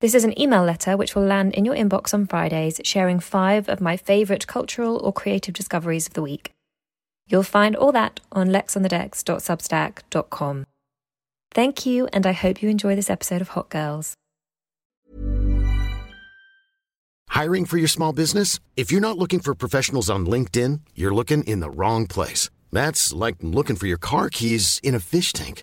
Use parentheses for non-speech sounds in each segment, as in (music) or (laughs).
This is an email letter which will land in your inbox on Fridays, sharing five of my favourite cultural or creative discoveries of the week. You'll find all that on lexonthedecks.substack.com. Thank you, and I hope you enjoy this episode of Hot Girls. Hiring for your small business? If you're not looking for professionals on LinkedIn, you're looking in the wrong place. That's like looking for your car keys in a fish tank.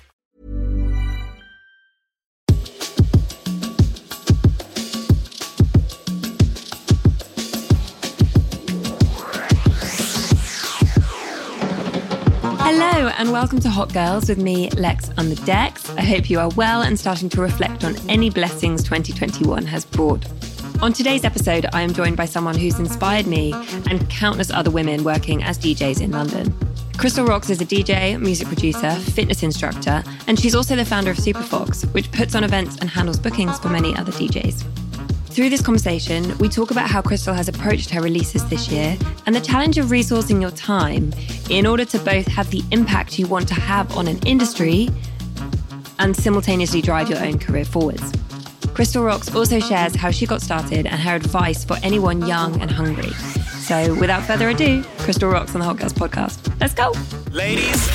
Welcome to Hot Girls with me, Lex on the decks. I hope you are well and starting to reflect on any blessings 2021 has brought. On today's episode, I am joined by someone who's inspired me and countless other women working as DJs in London. Krystal Roxx is a DJ, music producer, fitness instructor, and she's also the founder of Superfoxx, which puts on events and handles bookings for many other DJs. Through this conversation, we talk about how Krystal has approached her releases this year and the challenge of resourcing your time in order to both have the impact you want to have on an industry and simultaneously drive your own career forwards. Krystal Roxx also shares how she got started and her advice for anyone young and hungry. So, without further ado, Krystal Roxx on the Hot Girls podcast. Let's go. Ladies,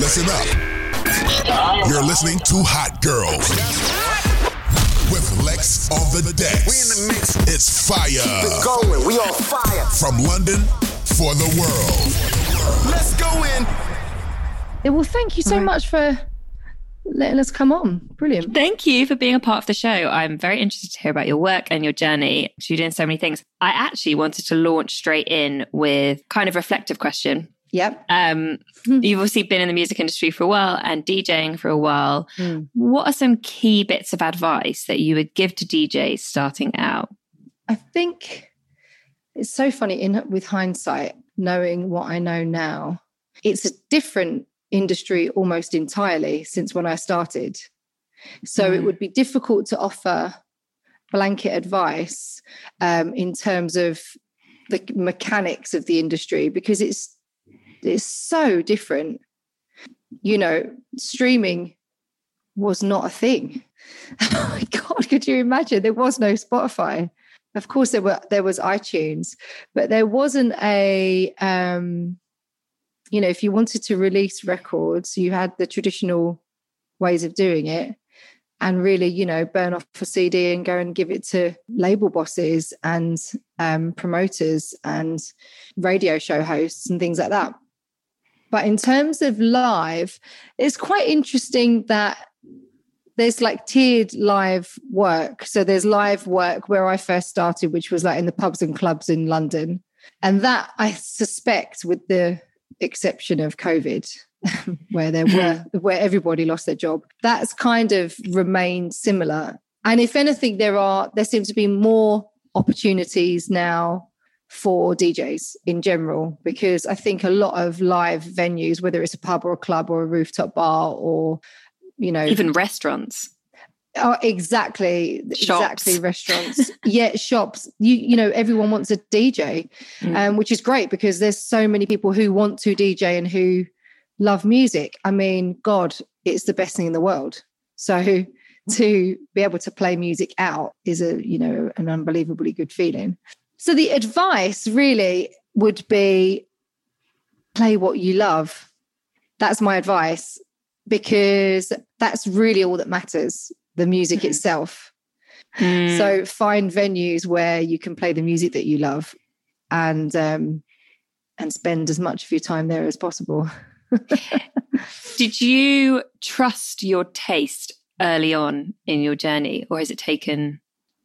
Listen up. You're listening to Hot Girls with Lex on the decks. we in the mix. It's fire Keep it going. We on fire. from London for the world. Let's go in. Yeah, well, thank you so Right. much for letting us come on. Brilliant. Thank you for being a part of the show. I'm very interested to hear about your work and your journey. You're doing so many things. I actually wanted to launch straight in with kind of reflective question. Yep. Um, you've obviously been in the music industry for a while and DJing for a while. Mm. What are some key bits of advice that you would give to DJs starting out? I think it's so funny in with hindsight, knowing what I know now. It's a different industry almost entirely since when I started. So it Mm. would be difficult to offer blanket advice um, in terms of the mechanics of the industry because it's it's so different. You know, streaming was not a thing. (laughs) Oh my God, could you imagine? There was no Spotify. Of course, there were there was iTunes, but there wasn't a um, you know, if you wanted to release records, you had the traditional ways of doing it and really, you know, burn off a CD and go and give it to label bosses and um, promoters and radio show hosts and things like that. But in terms of live, it's quite interesting that there's like tiered live work. So there's live work where I first started, which was like in the pubs and clubs in London. And that I suspect, with the exception of COVID, (laughs) where there were (laughs) where everybody lost their job, that's kind of remained similar. And if anything, there are there seem to be more opportunities now for DJs in general, because I think a lot of live venues, whether it's a pub or a club or a rooftop bar or you know Even restaurants. Oh, exactly, Shops. exactly. Restaurants, (laughs) yeah, shops. You you know, everyone wants a DJ, Mm. um, which is great because there's so many people who want to DJ and who love music. I mean, God, it's the best thing in the world. So to be able to play music out is a, you know, an unbelievably good feeling. So the advice really would be play what you love. That's my advice because that's really all that matters, the music itself. Mm. So find venues where you can play the music that you love and um and spend as much of your time there as possible. (laughs) Did you trust your taste early on in your journey, or has it taken?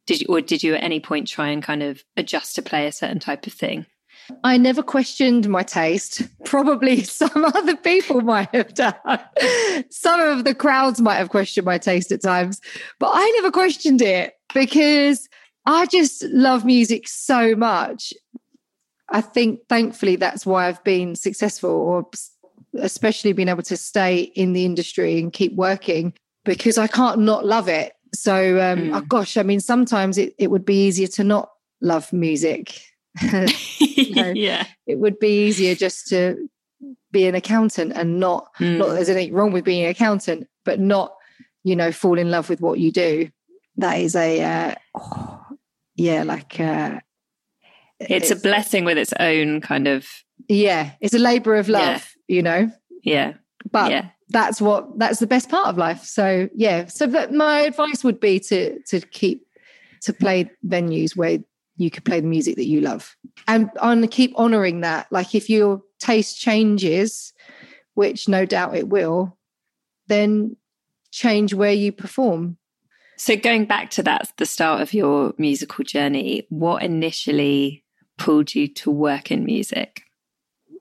Did you, or did you at any point try and kind of adjust to play a certain type of thing? I never questioned my taste. Probably (laughs) some other people might have done. Some of the crowds might have questioned my taste at times, but I never questioned it because I just love music so much. I think thankfully that's why I've been successful or especially being able to stay in the industry and keep working because I can't not love it. So, um, Mm. oh gosh, I mean, sometimes it, it would be easier to not love music. (laughs) know. (laughs) yeah. it would be easier just to be an accountant and not, Mm. not there's anything wrong with being an accountant, but not, you know, fall in love with what you do. That is a, uh, oh, yeah, like, uh, It's a blessing with its own kind of yeah, it's a labor of love, Yeah. you know, yeah. but yeah. That's what that's the best part of life. So yeah. So that my advice would be to to keep to play venues where you could play the music that you love. And on keep honoring that. Like if your taste changes which no doubt it will then change where you perform. So going back to that, the start of your musical journey, what initially pulled you to work in music?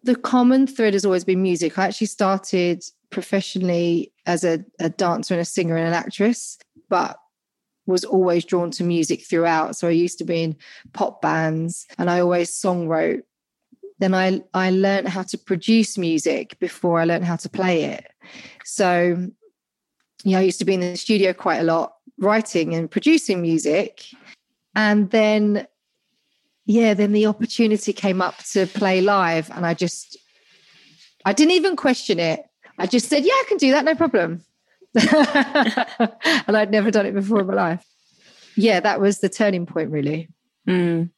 the common thread has always been music. I actually started professionally as a, a dancer and a singer and an actress, but was always drawn to music throughout. So I used to be in pop bands and I always song wrote. Then I I learned how to produce music before I learned how to play it. So yeah, I used to be in the studio quite a lot, writing and producing music. And then yeah, then the opportunity came up to play live, and I just, I didn't even question it. I just said, "Yeah, I can do that, no problem." (laughs) and I'd never done it before in my life. Yeah, that was the turning point, really. Mm.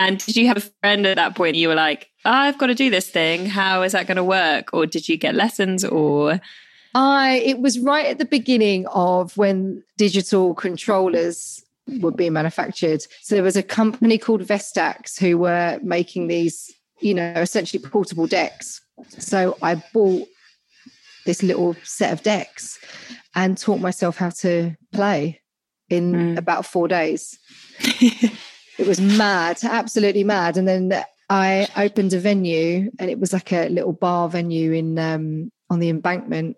And did you have a friend at that point? You were like, I've got to do this thing. How is that going to work? Or did you get lessons? Or I it was right at the beginning of when digital controllers were being manufactured. So there was a company called Vestax who were making these, you know, essentially portable decks. So I bought this little set of decks and taught myself how to play in Mm. about four days. (laughs) it was mad, absolutely mad. And then I opened a venue and it was like a little bar venue in um on the embankment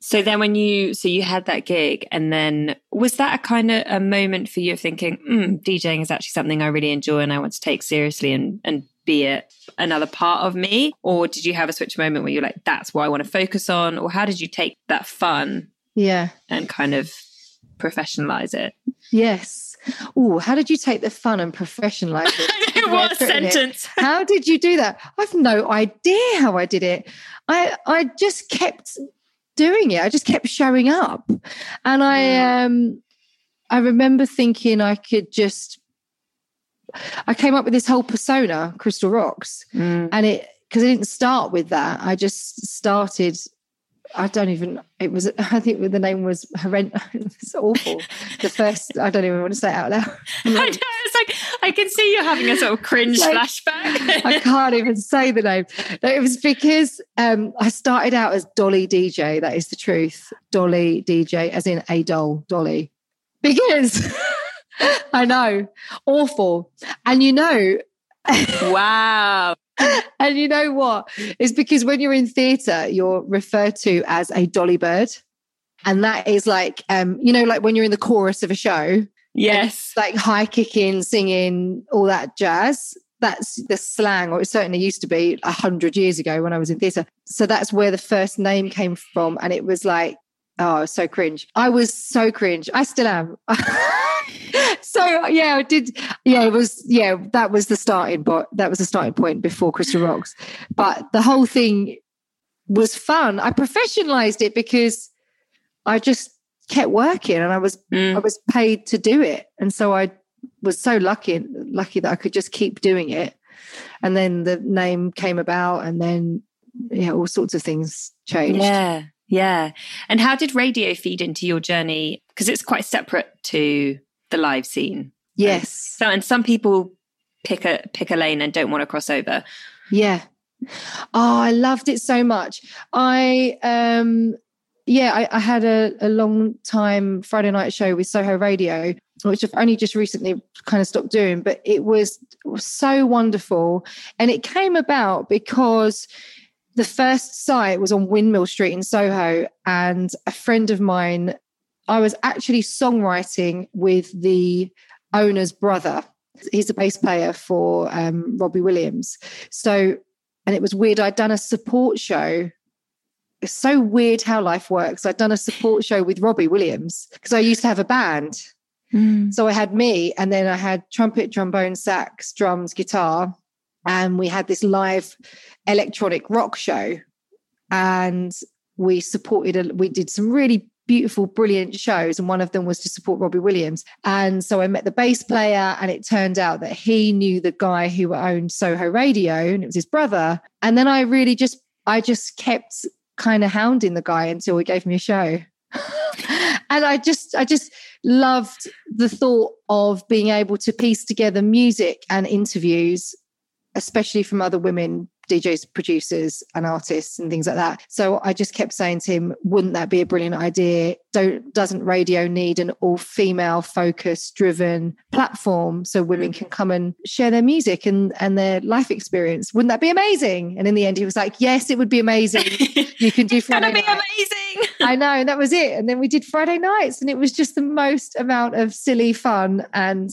so then when you so you had that gig and then was that a kind of a moment for you of thinking mm, DJing is actually something I really enjoy and I want to take seriously and and be it another part of me or did you have a switch moment where you're like that's what I want to focus on or how did you take that fun Yeah. and kind of professionalize it Yes. Oh, how did you take the fun and professionalize it? (laughs) what Way it. sentence (laughs) How did you do that? I've no idea how I did it. I I just kept doing it. I just kept showing up. And I um I remember thinking I could just I came up with this whole persona, Krystal Roxx. Mm. And it because I didn't start with that. I just started I don't even. It was. (laughs) I think the name was horrendous. (laughs) It's awful. The first. I don't even want to say it out loud. (laughs) I know, it's like I can see you having a sort of cringe Like, flashback. I can't even say the name. No, it was because um, I started out as Dolly DJ. That is the truth. Dolly DJ, as in a doll, Dolly. Because (laughs) I know, awful. And you know, wow. (laughs) and you know what? It's because when you're in theatre, you're referred to as a dolly bird. And that is like, um, you know, like when you're in the chorus of a show, Yes. like high kicking, singing, all that jazz. That's the slang, or it certainly used to be a hundred years ago when I was in theatre. So that's where the first name came from. And it was like, oh, so cringe. I was so cringe. I still am. (laughs) so yeah, I did. Yeah, it was. Yeah, that was the starting point. That was the starting point before Krystal Roxx. But the whole thing was fun. I professionalized it because I just kept working and I was Mm. I was paid to do it. And so I was so lucky lucky that I could just keep doing it. And then the name came about and then yeah, all sorts of things changed. Yeah, yeah. And how did radio feed into your journey? Because it's quite separate to the live scene. Yes. So, and some people pick a pick a lane and don't want to cross over. Yeah. Oh, I loved it so much. I um yeah, I, I had a, a long time Friday night show with Soho Radio, which I've only just recently kind of stopped doing, but it was, it was so wonderful. And it came about because the first site was on Windmill Street in Soho, and a friend of mine, I was actually songwriting with the owner's brother. He's a bass player for um, Robbie Williams. So, and it was weird. I'd done a support show. It's so weird how life works. I'd done a support show with Robbie Williams because I used to have a band. So I had me, and then I had trumpet, trombone, sax, drums, guitar, and we had this live electronic rock show. And we supported, a, we did some really beautiful, brilliant shows, and one of them was to support Robbie Williams. And so I met the bass player, and it turned out that he knew the guy who owned Soho Radio, and it was his brother. And then I really just, I just kept kind of hounding the guy until he gave me a show. (laughs) and I just, I just loved the thought of being able to piece together music and interviews, especially from other women DJs, producers, and artists, and things like that. So I just kept saying to him, "Wouldn't that be a brilliant idea? Don't doesn't radio need an all female focus driven platform so women can come and share their music and and their life experience? Wouldn't that be amazing?" And in the end, he was like, "Yes, it would be amazing. You can (laughs) do it's gonna Friday be night." amazing. (laughs) I know, and that was it. And then we did Friday nights, and it was just the most amount of silly fun, and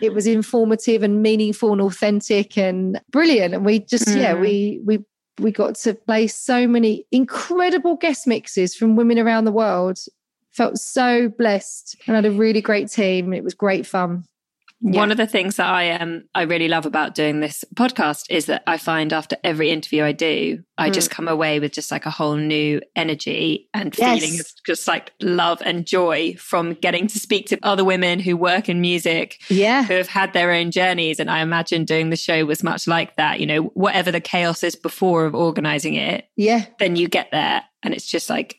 it was informative and meaningful and authentic and brilliant. And we just, yeah, Mm. We mm. we we got to play so many incredible guest mixes from women around the world. Felt so blessed, and had a really great team. It was great fun. One of the things that I um I really love about doing this podcast is that I find after every interview I do, I just come away with just like a whole new energy and Yes. feeling of just like love and joy from getting to speak to other women who work in music Yeah, who have had their own journeys. And I imagine doing the show was much like that. You know, whatever the chaos is before of organizing it, yeah, then you get there and it's just like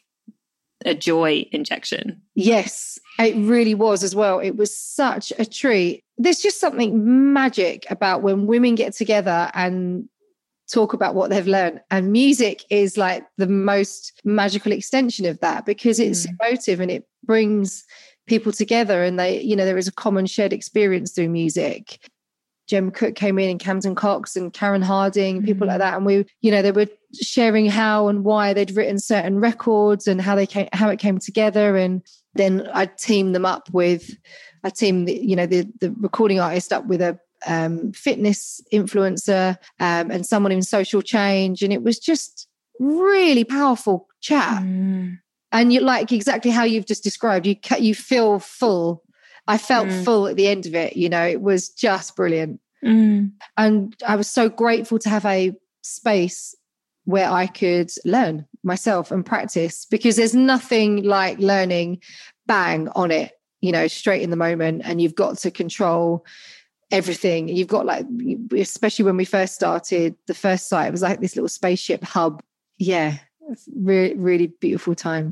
a joy injection. Yes, it really was as well. It was such a treat. There's just something magic about when women get together and talk about what they've learned. And music is like the most magical extension of that because it's mm. emotive and it brings people together and they, you know, there is a common shared experience through music. Jem Cook came in and Camden Cox and Karen Harding, people like that. And we, you know, they were sharing how and why they'd written certain records and how they came, how it came together. And then I teamed them up with, I teamed, the, you know, the the recording artist up with a um, fitness influencer um, and someone in social change, and it was just really powerful chat. And you like exactly how you've just described. You you feel full. I felt Mm. full at the end of it. You know, it was just brilliant Mm. and I was so grateful to have a space where I could learn myself and practice because there's nothing like learning bang on it, you know, straight in the moment, and you've got to control everything. You've got like, especially when we first started, the first site it was like this little spaceship hub. Yeah, really, really beautiful time.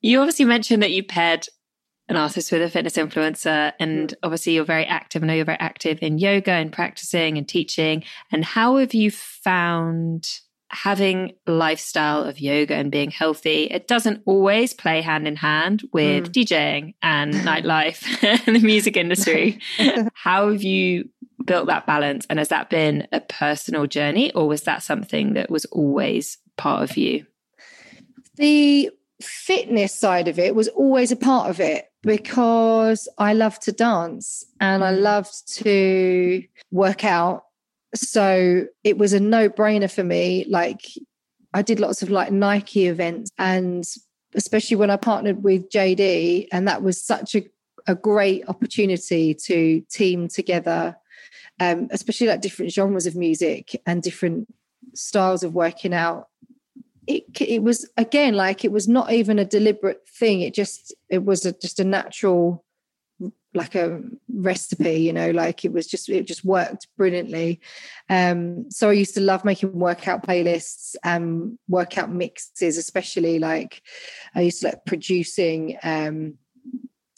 You obviously mentioned that you paired an artist with a fitness influencer, and obviously you're very active. I know you're very active in yoga and practicing and teaching. And how have you found having lifestyle of yoga and being healthy? It doesn't always play hand in hand with hmm. DJing and (laughs) nightlife (laughs) and the music industry. (laughs) how have you built that balance? And has that been a personal journey, or was that something that was always part of you? the fitness side of it was always a part of it because I loved to dance and I loved to work out. So it was a no brainer for me. Like I did lots of like Nike events and especially when I partnered with JD, and that was such a, a great opportunity to team together, um, especially like different genres of music and different styles of working out it it was again like it was not even a deliberate thing. It just it was a, just a natural like a recipe you know like it was just it just worked brilliantly. Um so i used to love making workout playlists and workout mixes especially like i used to like producing um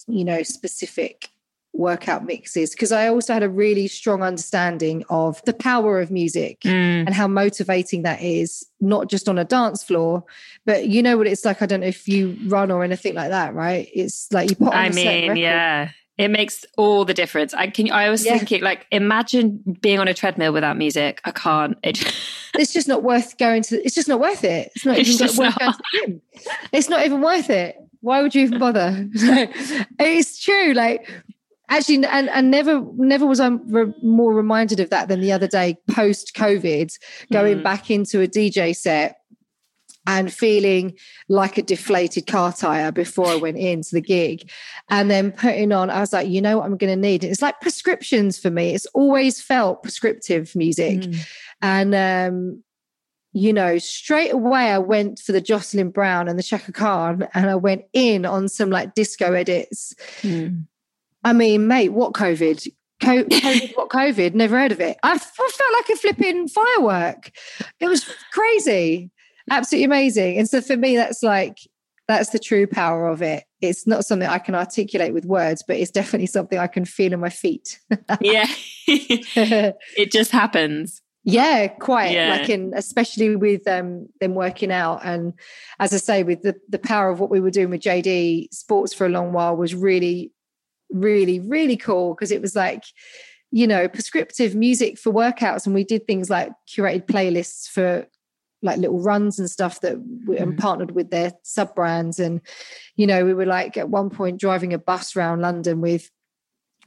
you know specific workout mixes because I also had a really strong understanding of the power of music Mm. and how motivating that is, not just on a dance floor, but you know what it's like. I don't know if you run or anything like that, right? It's like you put on I mean, yeah. It makes all the difference. I can. I was Yeah. thinking, like, imagine being on a treadmill without music. I can't. It, (laughs) It's just not worth going to. It's just not worth it. It's not It's even worth going to the gym. It's not even worth it. Why would you even bother? (laughs) it's true. Like actually, and and never never was I re- more reminded of that than the other day post COVID, going Mm. back into a DJ set and feeling like a deflated car tire before I went into the gig. And then putting on, I was like, you know what I'm going to need? It's like prescriptions for me. It's always felt prescriptive music. Mm. And, um, you know, straight away I went for the Jocelyn Brown and the Chaka Khan and I went in on some like disco edits. Mm. I mean, mate, what COVID? Co- (laughs) COVID, what COVID? Never heard of it. I f- I felt like a flipping firework. It was crazy, absolutely amazing. And so for me, that's like that's the true power of it. It's not something I can articulate with words, but it's definitely something I can feel in my feet. (laughs) yeah, (laughs) it just happens. Yeah, quite. Yeah. Like in especially with um them working out. And as I say, with the the power of what we were doing with JD Sports for a long while was really, really, really cool because it was like, you know, prescriptive music for workouts. And we did things like curated playlists for like little runs and stuff that we and mm-hmm. partnered with their sub brands. And, you know, we were like at one point driving a bus around London with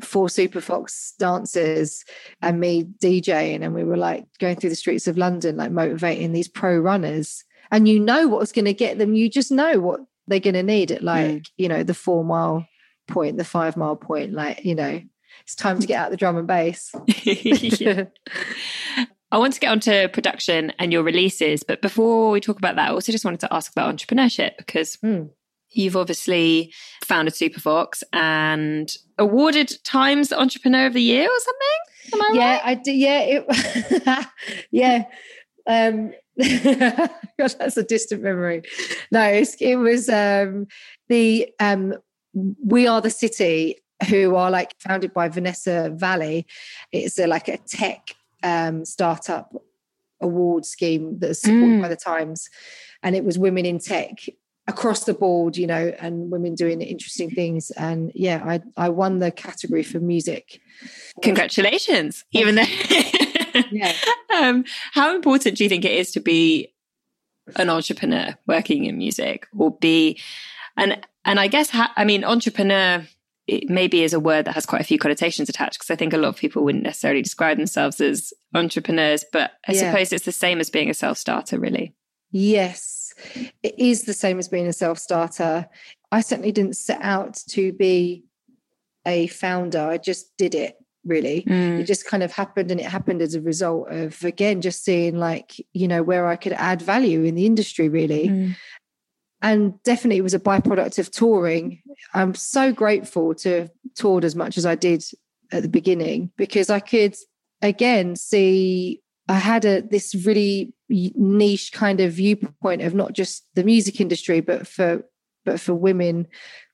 four Superfoxx dancers and me DJing, and we were like going through the streets of London, like motivating these pro runners. And you know what's going to get them. You just know what they're going to need at like you know the four mile point, the five mile point. Like you know, it's time to get out the drum and bass. (laughs) (laughs) I want to get onto production and your releases, but before we talk about that, I also just wanted to ask about entrepreneurship because Mm. you've obviously founded Superfoxx and awarded Times Entrepreneur of the Year or something. Am I yeah, right? I do. Yeah, it, (laughs) yeah. Um, God, that's a distant memory. No, it was um, the um, We Are the City, who are like founded by Vanessa Vallely. It's a, like a tech um, startup award scheme that's supported Mm. by the Times, and it was women in tech across the board, you know, and women doing interesting things. And yeah, I I won the category for music. Congratulations, even though. Yeah. (laughs) um, how important do you think it is to be an entrepreneur working in music, or be, and and I guess ha- I mean entrepreneur it maybe is a word that has quite a few connotations attached because I think a lot of people wouldn't necessarily describe themselves as entrepreneurs, but I Yeah. suppose it's the same as being a self starter, really. Yes, it is the same as being a self starter. I certainly didn't set out to be a founder. I just did it really. Mm. It just kind of happened and it happened as a result of, again, just seeing like, you know, where I could add value in the industry really. Mm. And definitely it was a byproduct of touring. I'm so grateful to have toured as much as I did at the beginning because I could again see I had a this really niche kind of viewpoint of not just the music industry, but for but for women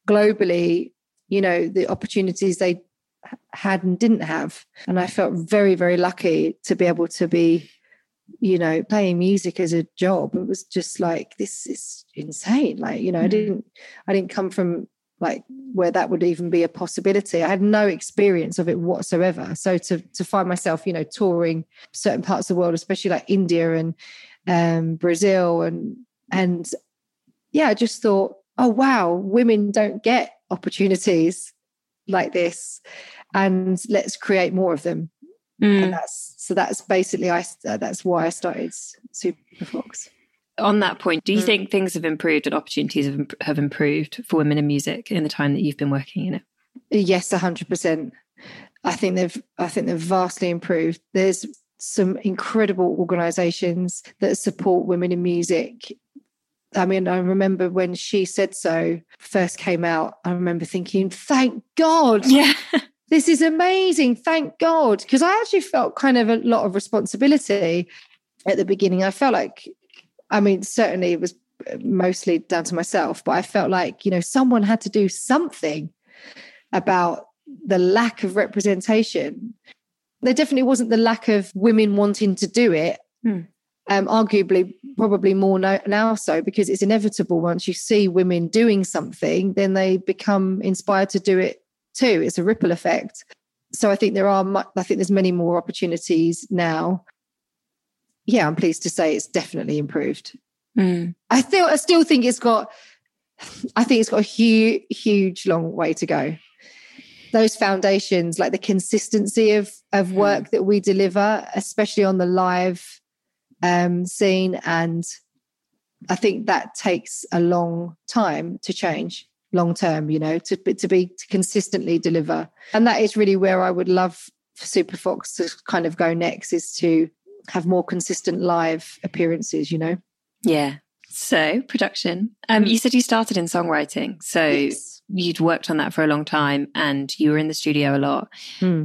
globally, you know, the opportunities they had and didn't have. And I felt very, very lucky to be able to be, you know, playing music as a job. It was just like this is insane. Like, you know, I Mm. didn't I didn't come from like where that would even be a possibility. I had no experience of it whatsoever. So to to find myself, you know, touring certain parts of the world, especially like India and um, Brazil, and and yeah, I just thought, oh wow, women don't get opportunities like this, and let's create more of them. Mm. And that's so that's basically I that's why I started Superfoxx. On that point, do you Mm. think things have improved and opportunities have, imp- have improved for women in music in the time that you've been working in it? Yes, hundred percent. I think they've I think they've vastly improved. There's some incredible organisations that support women in music. I mean, I remember when she said so first came out, I remember thinking, thank God. Yeah. This is amazing. Thank God. Because I actually felt kind of a lot of responsibility at the beginning. I felt like, I mean, certainly it was mostly down to myself, but I felt like, you know, someone had to do something about the lack of representation. There definitely wasn't the lack of women wanting to do it. Hmm. Um, arguably, probably more no, now so because it's inevitable. Once you see women doing something, then they become inspired to do it too. It's a ripple effect. So I think there are. mu- I think there's many more opportunities now. Yeah, I'm pleased to say it's definitely improved. Mm. I still, I still think it's got. I think it's got a huge, huge, long way to go. Those foundations, like the consistency of of work that we deliver, especially on the live um, scene, and I think that takes a long time to change, long term. You know, to be- to be to consistently deliver, and that is really where I would love for Superfoxx to kind of go next, is to have more consistent live appearances. You know. Yeah. So, production. Um, you said you started in songwriting. So, Yes. you'd worked on that for a long time and you were in the studio a lot. Hmm.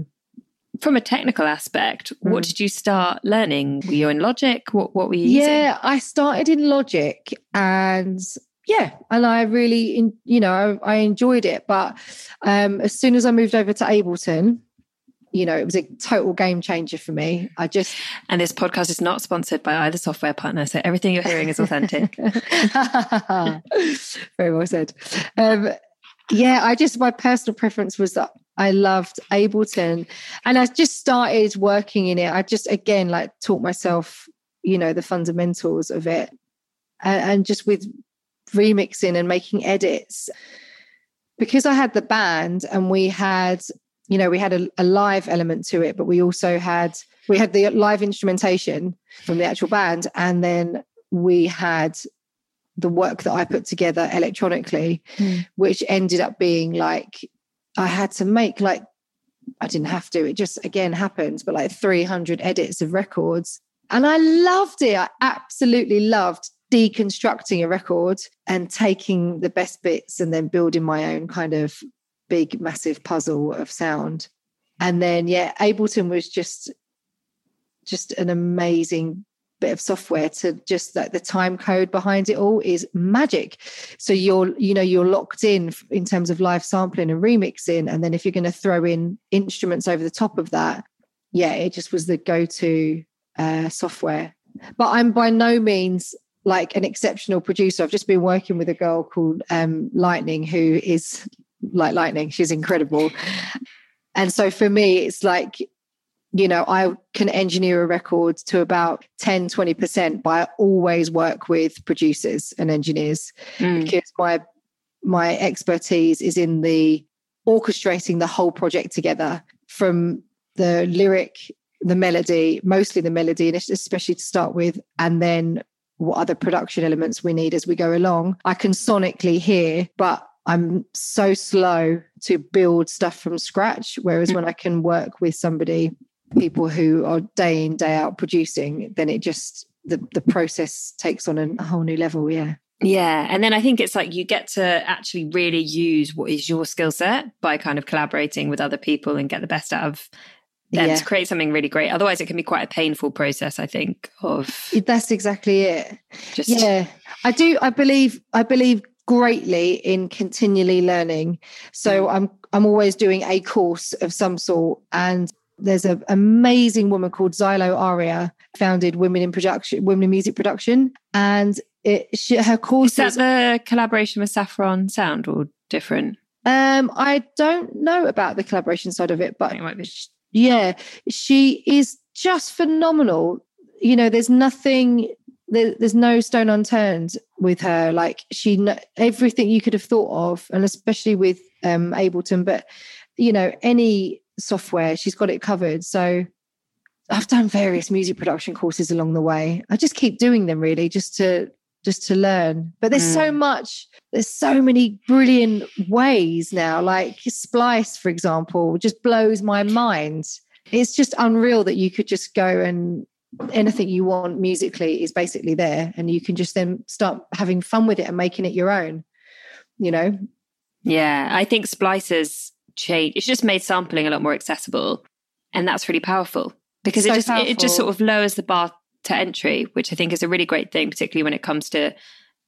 From a technical aspect, what Mm. did you start learning? Were you in Logic? What what were you using? Yeah, I started in Logic and yeah, and I really, you know, I, enjoyed it. But um, as soon as I moved over to Ableton, you know, it was a total game changer for me. I just And this podcast is not sponsored by either software partner, so everything you're hearing is authentic. (laughs) Very well said. Um, yeah, I just my personal preference was that I loved Ableton, and I just started working in it. I just again like taught myself, you know, the fundamentals of it, and, and just with remixing and making edits because I had the band and we had, you know, we had a, a live element to it, but we also had we had the live instrumentation from the actual band, and then we had the work that I put together electronically, Mm. which ended up being like I had to make like I didn't have to, it just again happened, but like 300 edits of records. And I loved it. I absolutely loved deconstructing a record and taking the best bits and then building my own kind of big, massive puzzle of sound. And then, yeah, Ableton was just just an amazing bit of software to just like the time code behind it all is magic. So you're, you know, you're locked in in terms of live sampling and remixing. And then if you're going to throw in instruments over the top of that, yeah, it just was the go-to uh, software. But I'm by no means like an exceptional producer. I've just been working with a girl called um, Lightning, who is like lightning. She's incredible. And so for me, it's like, you know, I can engineer a record to about 10, 20%, but I always work with producers and engineers Mm. because my my expertise is in the orchestrating the whole project together from the lyric, the melody, mostly the melody, and especially to start with, and then what other production elements we need as we go along. I can sonically hear, but I'm so slow to build stuff from scratch. Whereas hmm. when I can work with somebody, people who are day in, day out producing, then it just the the process takes on a whole new level. Yeah. Yeah. And then I think it's like you get to actually really use what is your skill set by kind of collaborating with other people and get the best out of them Yeah. to create something really great. Otherwise, it can be quite a painful process, I think, of That's exactly it. just. yeah i do i believe i believe greatly in continually learning so i'm i'm always doing a course of some sort and there's an amazing woman called Xylo Aria, founded Women in Production, Women in Music Production, and it she, her Is course that the collaboration with Saffron Sound or different? Um, I don't know about the collaboration side of it, but it might be. Yeah, she is just phenomenal. You know, there's nothing, there, there's no stone unturned with her. Like she, everything you could have thought of, and especially with um, Ableton, but you know, any software, she's got it covered. So I've done various music production courses along the way. I just keep doing them really, just to just to learn. But there's so mm. much, there's so many brilliant ways now. Like Splice, for example, just blows my mind. It's just unreal that you could just go and anything you want musically is basically there, and you can just then start having fun with it and making it your own. You know, Yeah, I think Splicer's change. It's just made sampling a lot more accessible, and that's really powerful because it So just it just sort of lowers the bar to entry, which I think is a really great thing, particularly when it comes to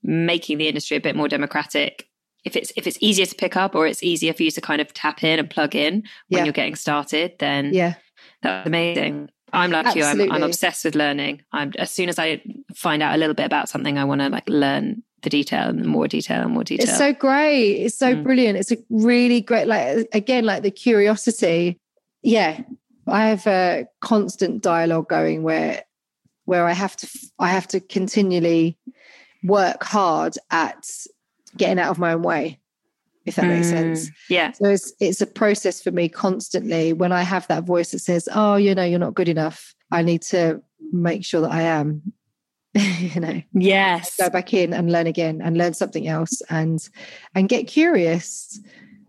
making the industry a bit more democratic. If it's if it's easier to pick up or it's easier for you to kind of tap in and plug in when Yeah. you're getting started, then yeah. that's amazing. I'm like you. I'm, I'm obsessed with learning. I'm as soon as I find out a little bit about something, I want to like learn the detail and more detail and more detail. It's so great. It's so Mm. brilliant. It's a really great, like again, like the curiosity. Yeah, I have a constant dialogue going where where I have to I have to continually work hard at getting out of my own way, if that makes sense. Mm, Yeah. So it's it's a process for me constantly. When I have that voice that says, "Oh, you know, you're not good enough," I need to make sure that I am. (laughs) you know Yes. go back in and learn again and learn something else and and get curious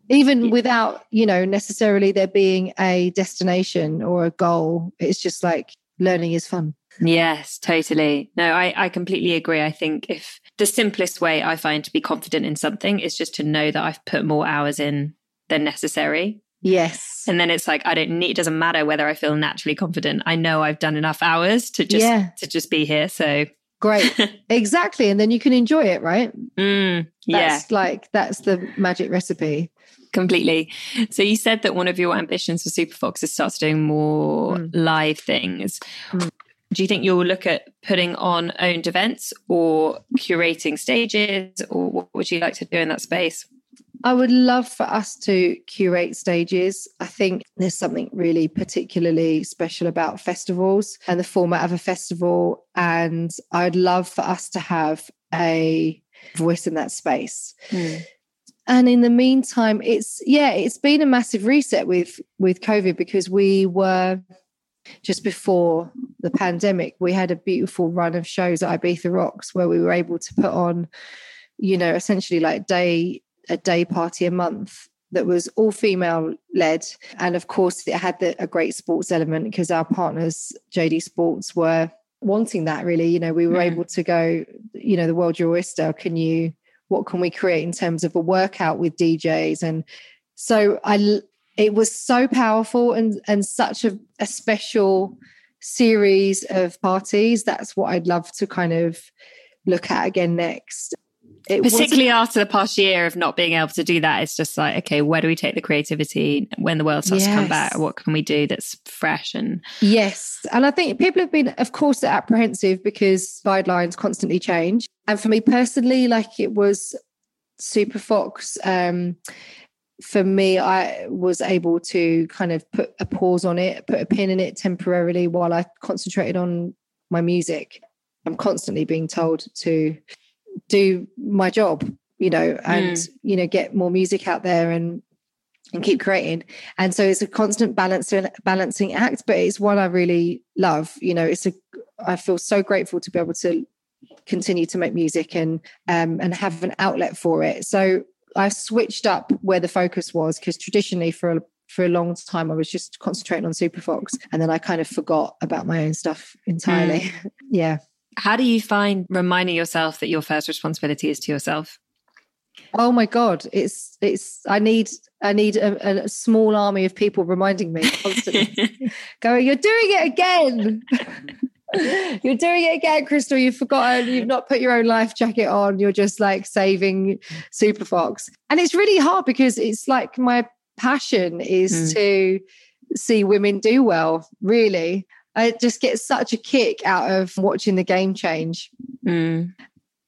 even without you know necessarily there being a destination or a goal it's just like learning is fun Yes, totally. No, I, I completely agree. I think if the simplest way I find to be confident in something is just to know that I've put more hours in than necessary. yes And then it's like I don't need it doesn't matter whether I feel naturally confident. I know I've done enough hours to just Yeah. to just be here. So great (laughs) exactly and then you can enjoy it right mm, yeah, that's like that's the magic recipe completely. So you said that one of your ambitions for Superfoxx is start doing more Mm. live things. Mm. Do you think you'll look at putting on owned events or curating stages, or what would you like to do in that space? I would love for us to curate stages. I think there's something really particularly special about festivals and the format of a festival. And I'd love for us to have a voice in that space. Hmm. And in the meantime, it's yeah, it's been a massive reset with with COVID because we were just before the pandemic, we had a beautiful run of shows at Ibiza Rocks where we were able to put on, you know, essentially like day a day party a month that was all female led. And of course it had the, a great sports element because our partners jd sports were wanting that really. You know we were Mm. able to go you know the world your oyster can you what can we create in terms of a workout with djs and so i it was so powerful and and such a, a special series of parties, that's what I'd love to kind of look at again next. It Particularly after the past year of not being able to do that, it's just like, okay, where do we take the creativity when the world starts yes. to come back? What can we do that's fresh and yes? And I think people have been, of course, apprehensive because guidelines constantly change. And for me personally, like it was Superfoxx. Um, for me, I was able to kind of put a pause on it, put a pin in it temporarily while I concentrated on my music. I'm constantly being told to do my job you know and mm. you know get more music out there and and keep creating and so it's a constant balancing balancing act but it's one i really love you know it's a i feel so grateful to be able to continue to make music and um and have an outlet for it so i switched up where the focus was because traditionally for a for a long time I was just concentrating on Superfoxx and then I kind of forgot about my own stuff entirely. Mm. (laughs) yeah. How do you find reminding yourself that your first responsibility is to yourself? Oh my god, it's it's I need I need a, a small army of people reminding me constantly. (laughs) going, you're doing it again. (laughs) (laughs) you're doing it again, Krystal. You've forgotten. You've not put your own life jacket on. You're just like saving Superfoxx, and it's really hard because it's like my passion is mm. to see women do well. Really, I just get such a kick out of watching the game change mm.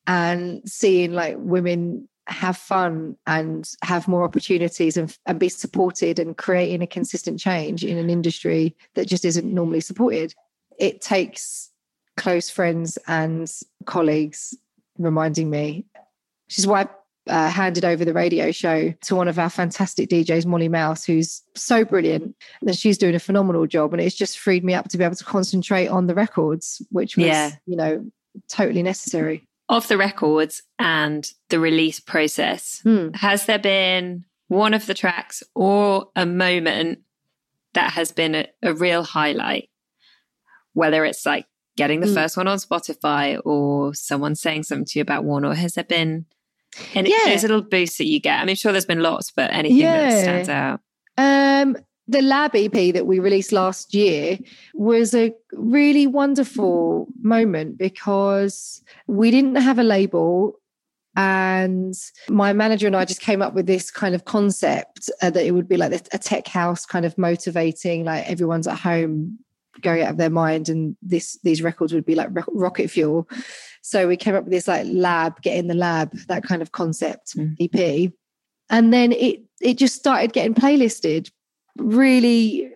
and seeing like women have fun and have more opportunities and, and be supported and creating a consistent change in an industry that just isn't normally supported. It takes close friends and colleagues reminding me, which is why uh, handed over the radio show to one of our fantastic DJs, Molly Mouse, who's so brilliant. And she's doing a phenomenal job. And it's just freed me up to be able to concentrate on the records, which was, yeah. you know, totally necessary. Of the records and the release process, hmm. has there been one of the tracks or a moment that has been a, a real highlight? Whether it's like getting the mm. first one on Spotify or someone saying something to you about one, or has there been and yeah. those little boosts that you get. I mean, sure, there's been lots, but anything yeah. that stands out. Um, the lab EP that we released last year was a really wonderful moment because we didn't have a label. And my manager and I just came up with this kind of concept uh, that it would be like a tech house kind of motivating, like everyone's at home going out of their mind and this these records would be like rocket fuel so we came up with this like lab, get in the lab, that kind of concept mm. EP. And then it it just started getting playlisted really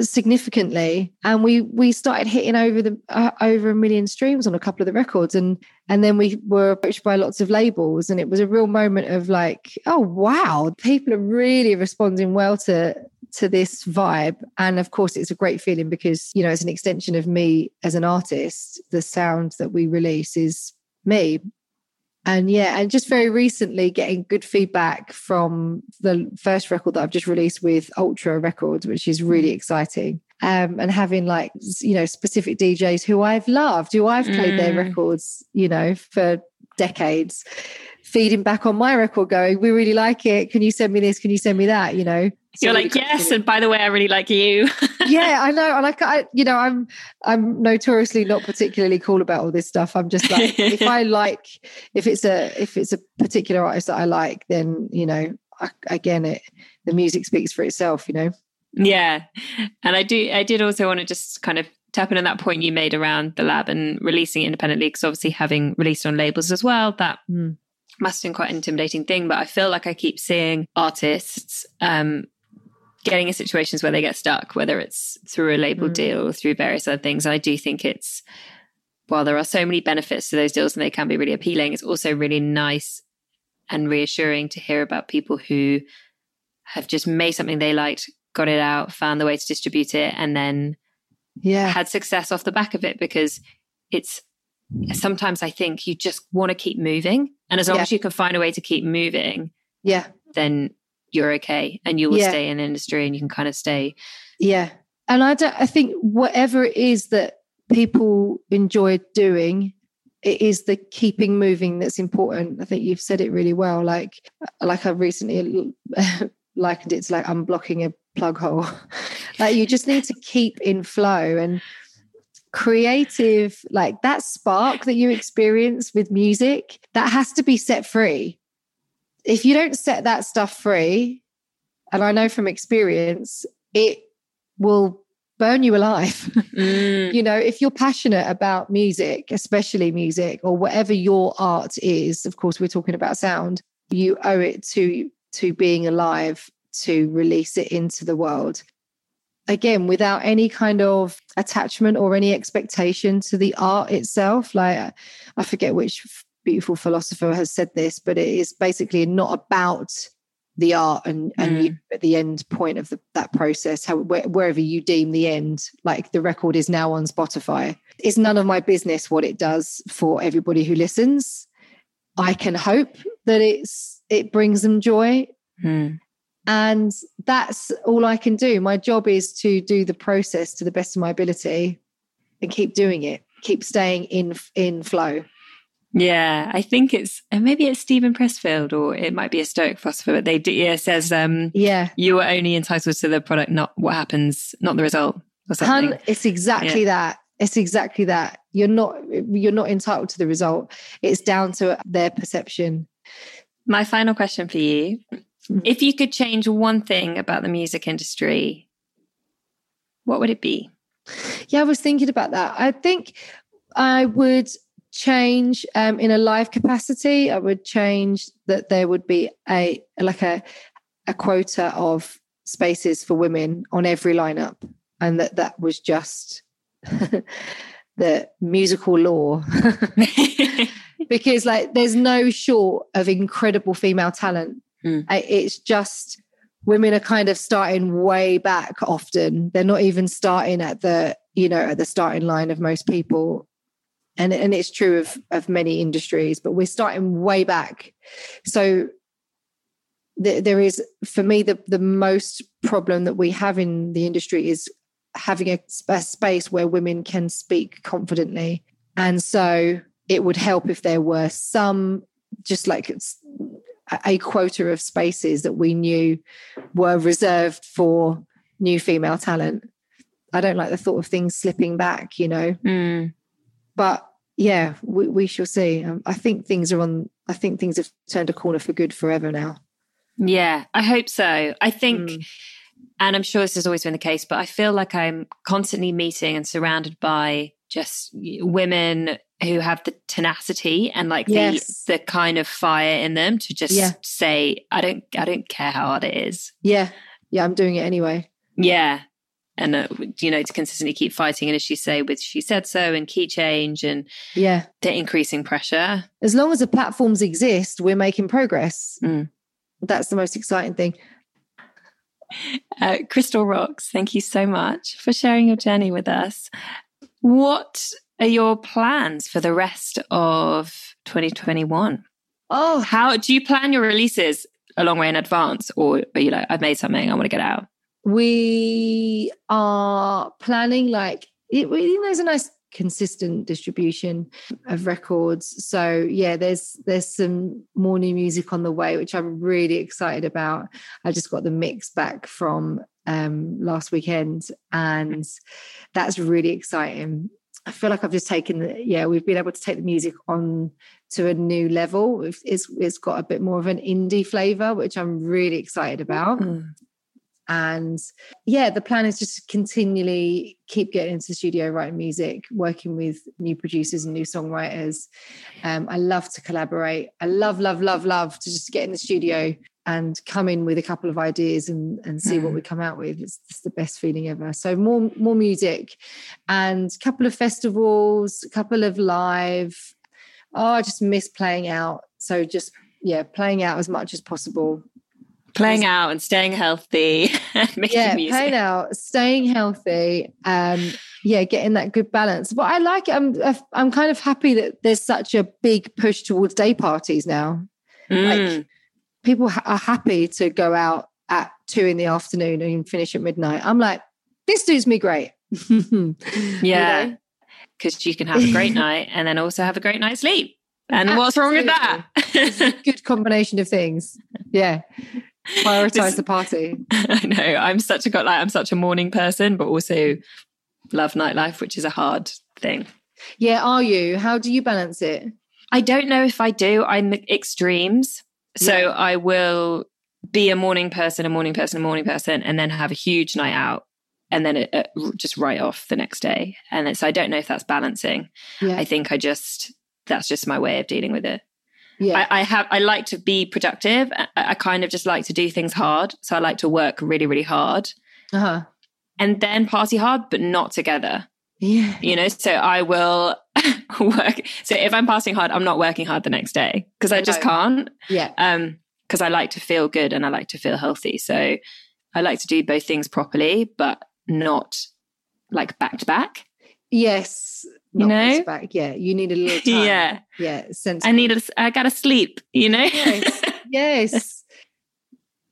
significantly and we we started hitting over the uh, over a million streams on a couple of the records and and then we were approached by lots of labels and it was a real moment of like oh wow people are really responding well to to this vibe. And of course, it's a great feeling because, you know, it's an extension of me as an artist. The sound that we release is me. And yeah, and just very recently getting good feedback from the first record that I've just released with Ultra Records, which is really exciting. Um, and having like you know specific DJs who I've loved, who I've played mm. their records, you know, for decades, feeding back on my record, going, "We really like it. Can you send me this? Can you send me that?" You know, so You're like, yes, and by the way, I really like you. (laughs) yeah, I know. And I, I, you know, I'm, I'm notoriously not particularly cool about all this stuff. I'm just like, if I (laughs) like, if it's a, if it's a particular artist that I like, then you know, I, again, it, the music speaks for itself. You know. Yeah, and I do. I did also want to just kind of tap in on that point you made around the lab and releasing it independently, because obviously having released on labels as well, that. Mm must have been quite an intimidating thing, but I feel like I keep seeing artists um, getting in situations where they get stuck, whether it's through a label mm. deal or through various other things. I do think it's, while there are so many benefits to those deals and they can be really appealing, it's also really nice and reassuring to hear about people who have just made something they liked, got it out, found the way to distribute it, and then yeah. had success off the back of it because it's Mm. sometimes I think you just want to keep moving. And as long yeah. as you can find a way to keep moving, yeah, then you're okay and you will yeah. stay in industry and you can kind of stay. Yeah. And I don't, I think whatever it is that people enjoy doing, it is the keeping moving that's important. I think you've said it really well. Like, like I recently (laughs) likened it to like unblocking a plug hole. (laughs) like you just need to keep in flow and creative, like that spark that you experience with music, that has to be set free. If you don't set that stuff free, and I know from experience, it will burn you alive. (laughs) Mm. you know, if you're passionate about music, especially music or whatever your art is, of course, we're talking about sound, you owe it to to being alive to release it into the world. Again, without any kind of attachment or any expectation to the art itself. Like, I forget which beautiful philosopher has said this, but it is basically not about the art and and Mm. you at the end point of the, that process how where, wherever you deem the end like the record is now on spotify it's none of my business what it does for everybody who listens i can hope that it's it brings them joy Mm. And that's all i can do my job is to do the process to the best of my ability and keep doing it keep staying in in flow Yeah, I think it's and maybe it's Steven Pressfield or it might be a Stoic philosopher, but they do, yeah, says um yeah you are only entitled to the product, not what happens, not the result or something. Hun, it's exactly Yeah. that. It's exactly that. You're not you're not entitled to the result. It's down to their perception. My final question for you. If you could change one thing about the music industry, what would it be? Yeah, I was thinking about that. I think I would change um, in a live capacity. I would change that there would be a like a a quota of spaces for women on every lineup, and that that was just (laughs) the musical law. (laughs) (laughs) because like there's no short of incredible female talent. Mm. I- It's just women are kind of starting way back often. They're not even starting at the, you know, at the starting line of most people. And, and it's true of, of many industries, but we're starting way back. So th- there is, for me, the, the most problem that we have in the industry is having a, a space where women can speak confidently. And so it would help if there were some, just like a- quota of spaces that we knew were reserved for new female talent. I don't like the thought of things slipping back, you know. Mm. But yeah, we, we shall see. Um, I think things are on. I think things have turned a corner for good forever now. Yeah, I hope so. I think, Mm. and I'm sure this has always been the case, but I feel like I'm constantly meeting and surrounded by just women who have the tenacity and like Yes. the the kind of fire in them to just Yeah. say, I don't, I don't care how hard it is. Yeah, yeah, I'm doing it anyway. Yeah. And, uh, you know, to consistently keep fighting. And as you say, with She Said So and Keychange and Yeah, the increasing pressure. as long as the platforms exist, we're making progress. Mm. That's the most exciting thing. Uh, Krystal Roxx, thank you so much for sharing your journey with us. What are your plans for the rest of 2021? Oh, How do you plan your releases a long way in advance? Or are you like, I've made something, I want to get out? we are planning like it, we, there's a nice consistent distribution of records. So yeah there's there's some more new music on the way which i'm really excited about. I just got the mix back from um last weekend and that's really exciting. I feel like i've just taken the yeah we've been able to take the music on to a new level. It's it's, it's got a bit more of an indie flavor which i'm really excited about and yeah the plan is just to continually keep getting into the studio writing music working with new producers and new songwriters. Um, i love to collaborate. I love love love love to just get in the studio and come in with a couple of ideas and, and see what Mm. we come out with. It's, it's the best feeling ever. So more more music and a couple of festivals a couple of live. Oh i just miss playing out. So just yeah playing out as much as possible Playing out and staying healthy (laughs) and making yeah, music. playing out, staying healthy, um, yeah, getting that good balance. But I like it. I'm I'm kind of happy that there's such a big push towards day parties now. Mm. Like people ha- are happy to go out at two in the afternoon and finish at midnight. I'm like, this suits me great. (laughs) Yeah. Because you can have a great night and then also have a great night's sleep. And what's wrong with that? good combination of things. Yeah, prioritize This- the party. (laughs) I know I'm such a got like I'm such a morning person, but also love nightlife, which is a hard thing. Yeah, are you? How do you balance it? I don't know if I do. I'm extremes. So Yeah. I will be a morning person, a morning person, a morning person, and then have a huge night out and then it, it just write off the next day. And so I don't know if that's balancing. Yeah. I think I just, that's just my way of dealing with it. Yeah. I, I have, I like to be productive. I, I kind of just like to do things hard. So I like to work really, really hard uh-huh. and then party hard, but not together. Yeah. You know, so I will (laughs) work. So if I'm passing hard, I'm not working hard the next day because I just can't. Yeah. Um, because I like to feel good and I like to feel healthy. So I like to do both things properly, but not like back to back. Yes. You know? back. Yeah. You need a little (laughs) time. Yeah. Yeah. Sense. I need a, I gotta sleep, you know? Yes. (laughs) yes.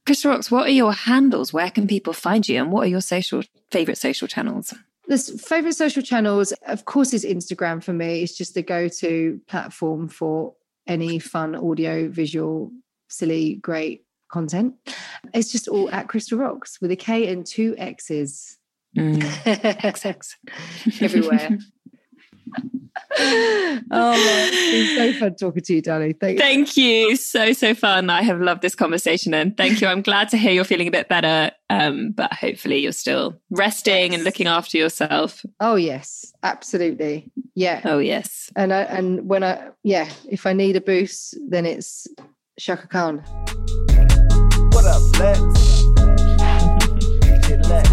Chris Rocks, what are your handles? Where can people find you? And what are your social favorite social channels? this favorite social channels, of course, is Instagram for me. It's just the go-to platform for any fun audio, visual, silly, great content. It's just all at Krystal Roxx with a K and two X's mm. (laughs) XX. everywhere. (laughs) oh, man. it's been so fun talking to you, Danny. Thank, Thank you. So, so fun. I have loved this conversation and thank you. I'm glad to hear you're feeling a bit better. Um, but hopefully you're still resting and looking after yourself. Oh yes, absolutely. Yeah. Oh, yes. And I and when I yeah, if I need a boost, then it's Chaka Khan. What up, Lex? DJ Lex.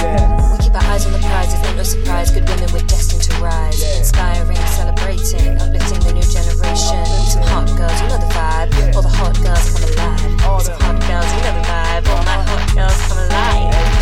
Yeah. We keep our eyes on the prize, it's no surprise. Good women, we're destined to rise. Inspiring, celebrating, uplifting the new generation. Some hot girls, you know the vibe. All the hot girls come alive. All Some hot girls, you know the vibe. All my hot girls come alive.